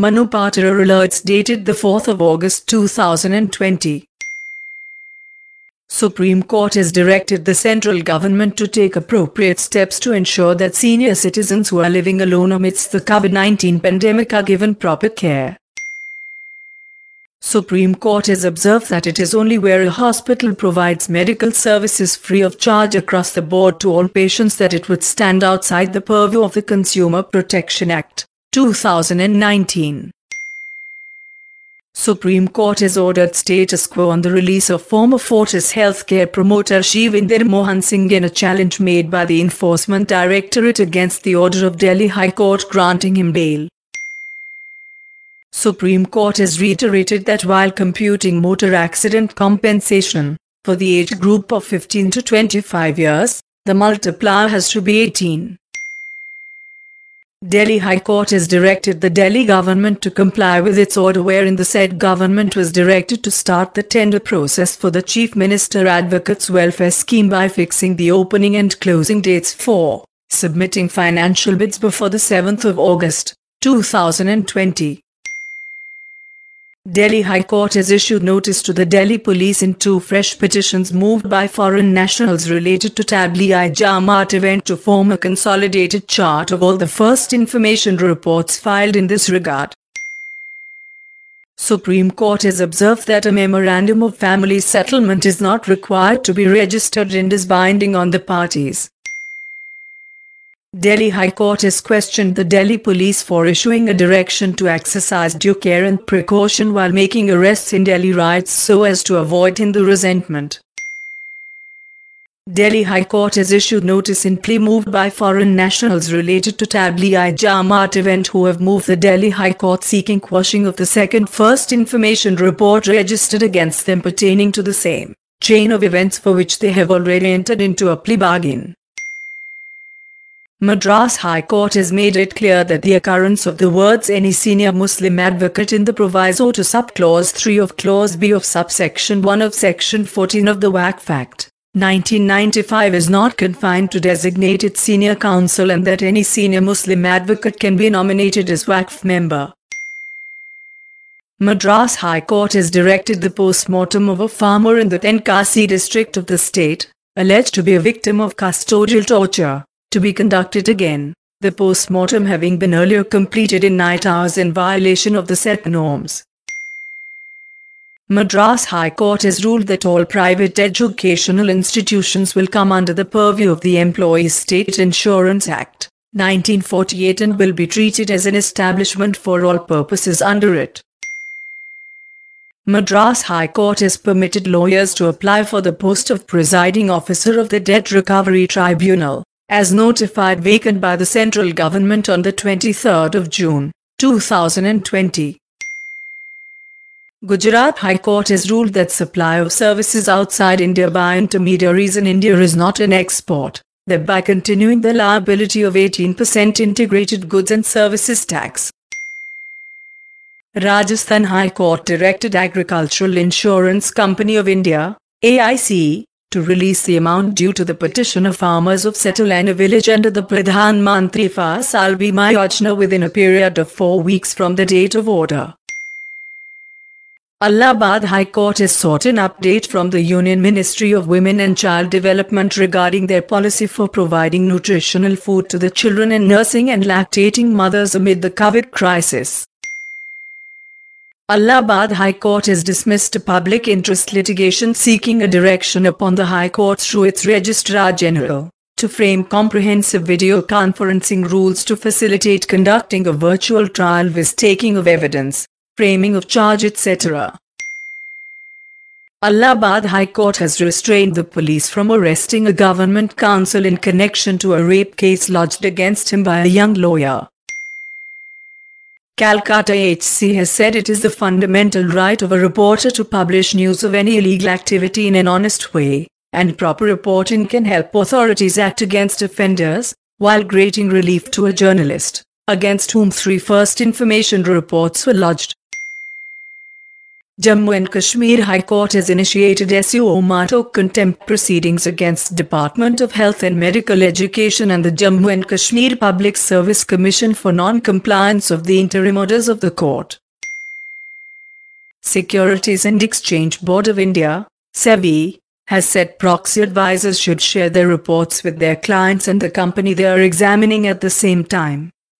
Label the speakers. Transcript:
Speaker 1: Manupatra alerts dated the 4th of August 2020. Supreme Court has directed the central government to take appropriate steps to ensure that senior citizens who are living alone amidst the COVID-19 pandemic are given proper care. Supreme Court has observed that it is only where a hospital provides medical services free of charge across the board to all patients that it would stand outside the purview of the Consumer Protection Act, 2019. Supreme Court has ordered status quo on the release of former Fortis healthcare promoter Shivinder Mohan Singh in a challenge made by the Enforcement Directorate against the order of Delhi High Court granting him bail. Supreme Court has reiterated that while computing motor accident compensation for the age group of 15 to 25 years, the multiplier has to be 18. Delhi High Court has directed the Delhi government to comply with its order wherein the said government was directed to start the tender process for the Chief Minister Advocates Welfare Scheme by fixing the opening and closing dates for submitting financial bids before the 7th of August, 2020. Delhi High Court has issued notice to the Delhi police in two fresh petitions moved by foreign nationals related to Tablighi-Jamaat event to form a consolidated chart of all the first information reports filed in this regard. Supreme Court has observed that a memorandum of family settlement is not required to be registered and is binding on the parties. Delhi High Court has questioned the Delhi police for issuing a direction to exercise due care and precaution while making arrests in Delhi riots so as to avoid Hindu resentment. Delhi High Court has issued notice in plea moved by foreign nationals related to Tablighi Jamaat event who have moved the Delhi High Court seeking quashing of the second first information report registered against them pertaining to the same chain of events for which they have already entered into a plea bargain. Madras High Court has made it clear that the occurrence of the words any senior Muslim advocate in the proviso to subclause 3 of clause B of subsection 1 of section 14 of the Waqf Act 1995 is not confined to designated senior counsel and that any senior Muslim advocate can be nominated as Waqf member. Madras High Court has directed the post-mortem of a farmer in the Tenkasi district of the state, alleged to be a victim of custodial torture to be conducted again, the post-mortem having been earlier completed in night hours in violation of the set norms. Madras High Court has ruled that all private educational institutions will come under the purview of the Employees State Insurance Act, 1948 and will be treated as an establishment for all purposes under it. Madras High Court has permitted lawyers to apply for the post of presiding officer of the Debt Recovery Tribunal as notified vacant by the central government on the 23rd of June, 2020. Gujarat High Court has ruled that supply of services outside India by intermediaries in India is not an export, thereby continuing the liability of 18% integrated goods and services tax. Rajasthan High Court directed Agricultural Insurance Company of India, AIC, to release the amount due to the petition of farmers of Setulana village under the Pradhan Mantri Fasal Bima Yojana within a period of four weeks from the date of order. Allahabad High Court has sought an update from the Union Ministry of Women and Child Development regarding their policy for providing nutritional food to the children and nursing and lactating mothers amid the COVID crisis. Allahabad High Court has dismissed a public interest litigation seeking a direction upon the High Court through its Registrar General to frame comprehensive video conferencing rules to facilitate conducting a virtual trial with taking of evidence, framing of charge etc. Allahabad High Court has restrained the police from arresting a government counsel in connection to a rape case lodged against him by a young lawyer. Calcutta HC has said it is the fundamental right of a reporter to publish news of any illegal activity in an honest way, and proper reporting can help authorities act against offenders, while granting relief to a journalist, against whom three first information reports were lodged. Jammu and Kashmir High Court has initiated suo motu contempt proceedings against Department of Health and Medical Education and the Jammu and Kashmir Public Service Commission for non-compliance of the interim orders of the court. Securities and Exchange Board of India, SEBI, has said proxy advisors should share their reports with their clients and the company they are examining at the same time.